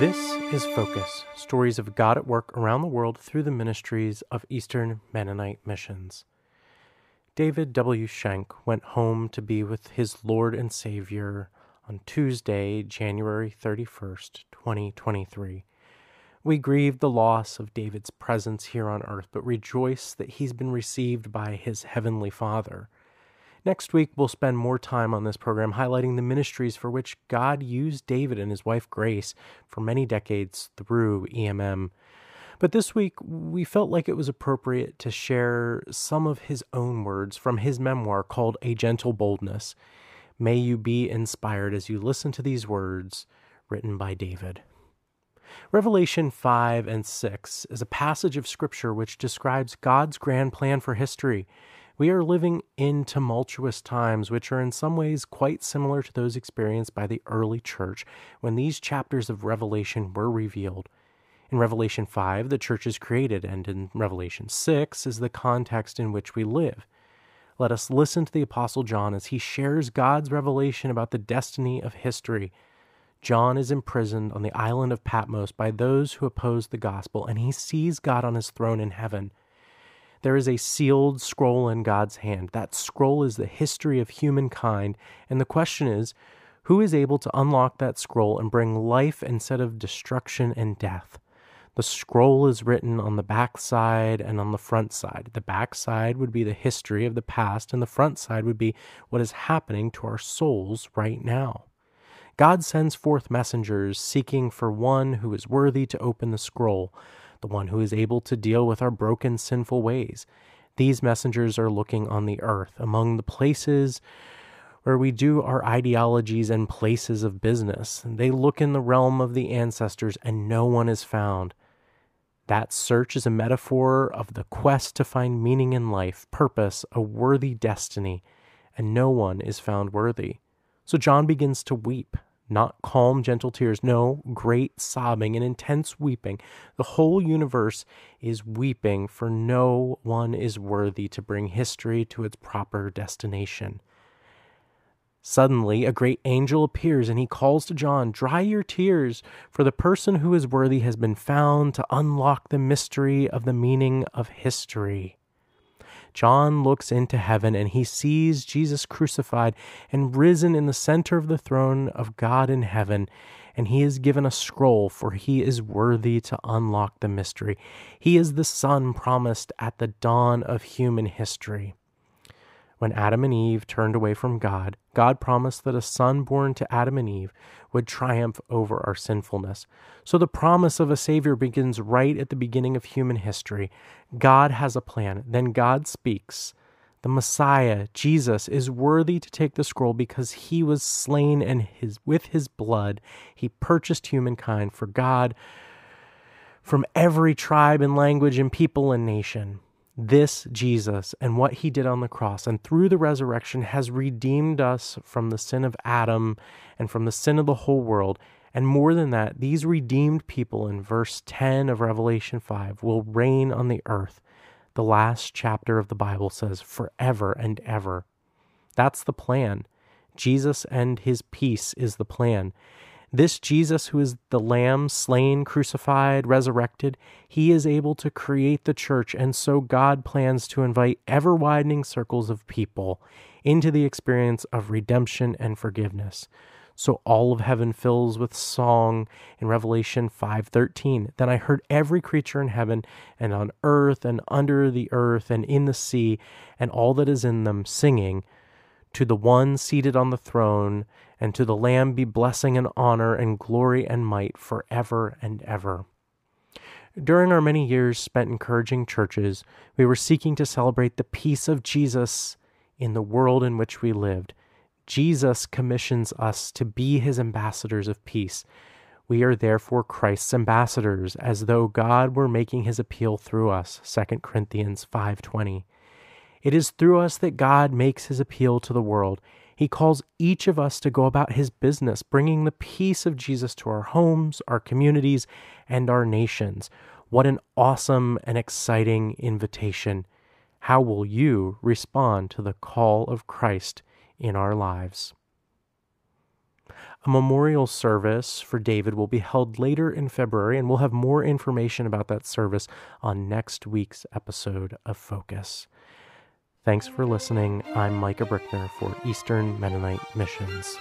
This is Focus Stories of God at Work Around the World through the Ministries of Eastern Mennonite Missions. David W. Shenk went home to be with his Lord and Savior on Tuesday, January 31st, 2023. We grieve the loss of David's presence here on earth, but rejoice that he's been received by his Heavenly Father. Next week, we'll spend more time on this program highlighting the ministries for which God used David and his wife Grace for many decades through EMM. But this week, we felt like it was appropriate to share some of his own words from his memoir called A Gentle Boldness. May you be inspired as you listen to these words written by David. Revelation 5 and 6 is a passage of Scripture which describes God's grand plan for history. We are living in tumultuous times, which are in some ways quite similar to those experienced by the early church when these chapters of Revelation were revealed. In Revelation 5, the church is created, and in Revelation 6 is the context in which we live. Let us listen to the Apostle John as he shares God's revelation about the destiny of history. John is imprisoned on the island of Patmos by those who oppose the gospel, and he sees God on his throne in heaven. There is a sealed scroll in God's hand. That scroll is the history of humankind. And the question is who is able to unlock that scroll and bring life instead of destruction and death? The scroll is written on the back side and on the front side. The back side would be the history of the past, and the front side would be what is happening to our souls right now. God sends forth messengers seeking for one who is worthy to open the scroll the one who is able to deal with our broken, sinful ways. These messengers are looking on the earth, among the places where we do our ideologies and places of business. They look in the realm of the ancestors, and no one is found. That search is a metaphor of the quest to find meaning in life, purpose, a worthy destiny, and no one is found worthy. So John begins to weep not calm, gentle tears. No, great sobbing and intense weeping. The whole universe is weeping, for no one is worthy to bring history to its proper destination. Suddenly, a great angel appears and he calls to John, Dry your tears, for the person who is worthy has been found to unlock the mystery of the meaning of history. John looks into heaven and he sees Jesus crucified and risen in the center of the throne of God in heaven. And he is given a scroll, for he is worthy to unlock the mystery. He is the Son promised at the dawn of human history. When Adam and Eve turned away from God, God promised that a son born to Adam and Eve would triumph over our sinfulness. So the promise of a Savior begins right at the beginning of human history. God has a plan. Then God speaks. The Messiah, Jesus, is worthy to take the scroll because he was slain and his, with his blood he purchased humankind for God from every tribe and language and people and nation. This Jesus and what he did on the cross and through the resurrection has redeemed us from the sin of Adam and from the sin of the whole world. And more than that, these redeemed people in verse 10 of Revelation 5 will reign on the earth. The last chapter of the Bible says, forever and ever. That's the plan. Jesus and his peace is the plan. This Jesus, who is the Lamb slain, crucified, resurrected, he is able to create the church, and so God plans to invite ever widening circles of people into the experience of redemption and forgiveness. So all of heaven fills with song in Revelation 5:13. Then I heard every creature in heaven and on earth and under the earth and in the sea and all that is in them singing to the one seated on the throne, and to the Lamb be blessing and honor and glory and might forever and ever. During our many years spent encouraging churches, we were seeking to celebrate the peace of Jesus in the world in which we lived. Jesus commissions us to be his ambassadors of peace. We are therefore Christ's ambassadors, as though God were making his appeal through us. 2 Corinthians 5:20. It is through us that God makes his appeal to the world. He calls each of us to go about his business, bringing the peace of Jesus to our homes, our communities, and our nations. What an awesome and exciting invitation. How will you respond to the call of Christ in our lives? A memorial service for David will be held later in February, and we'll have more information about that service on next week's episode of Focus. Thanks for listening. I'm Micah Brickner for Eastern Mennonite Missions.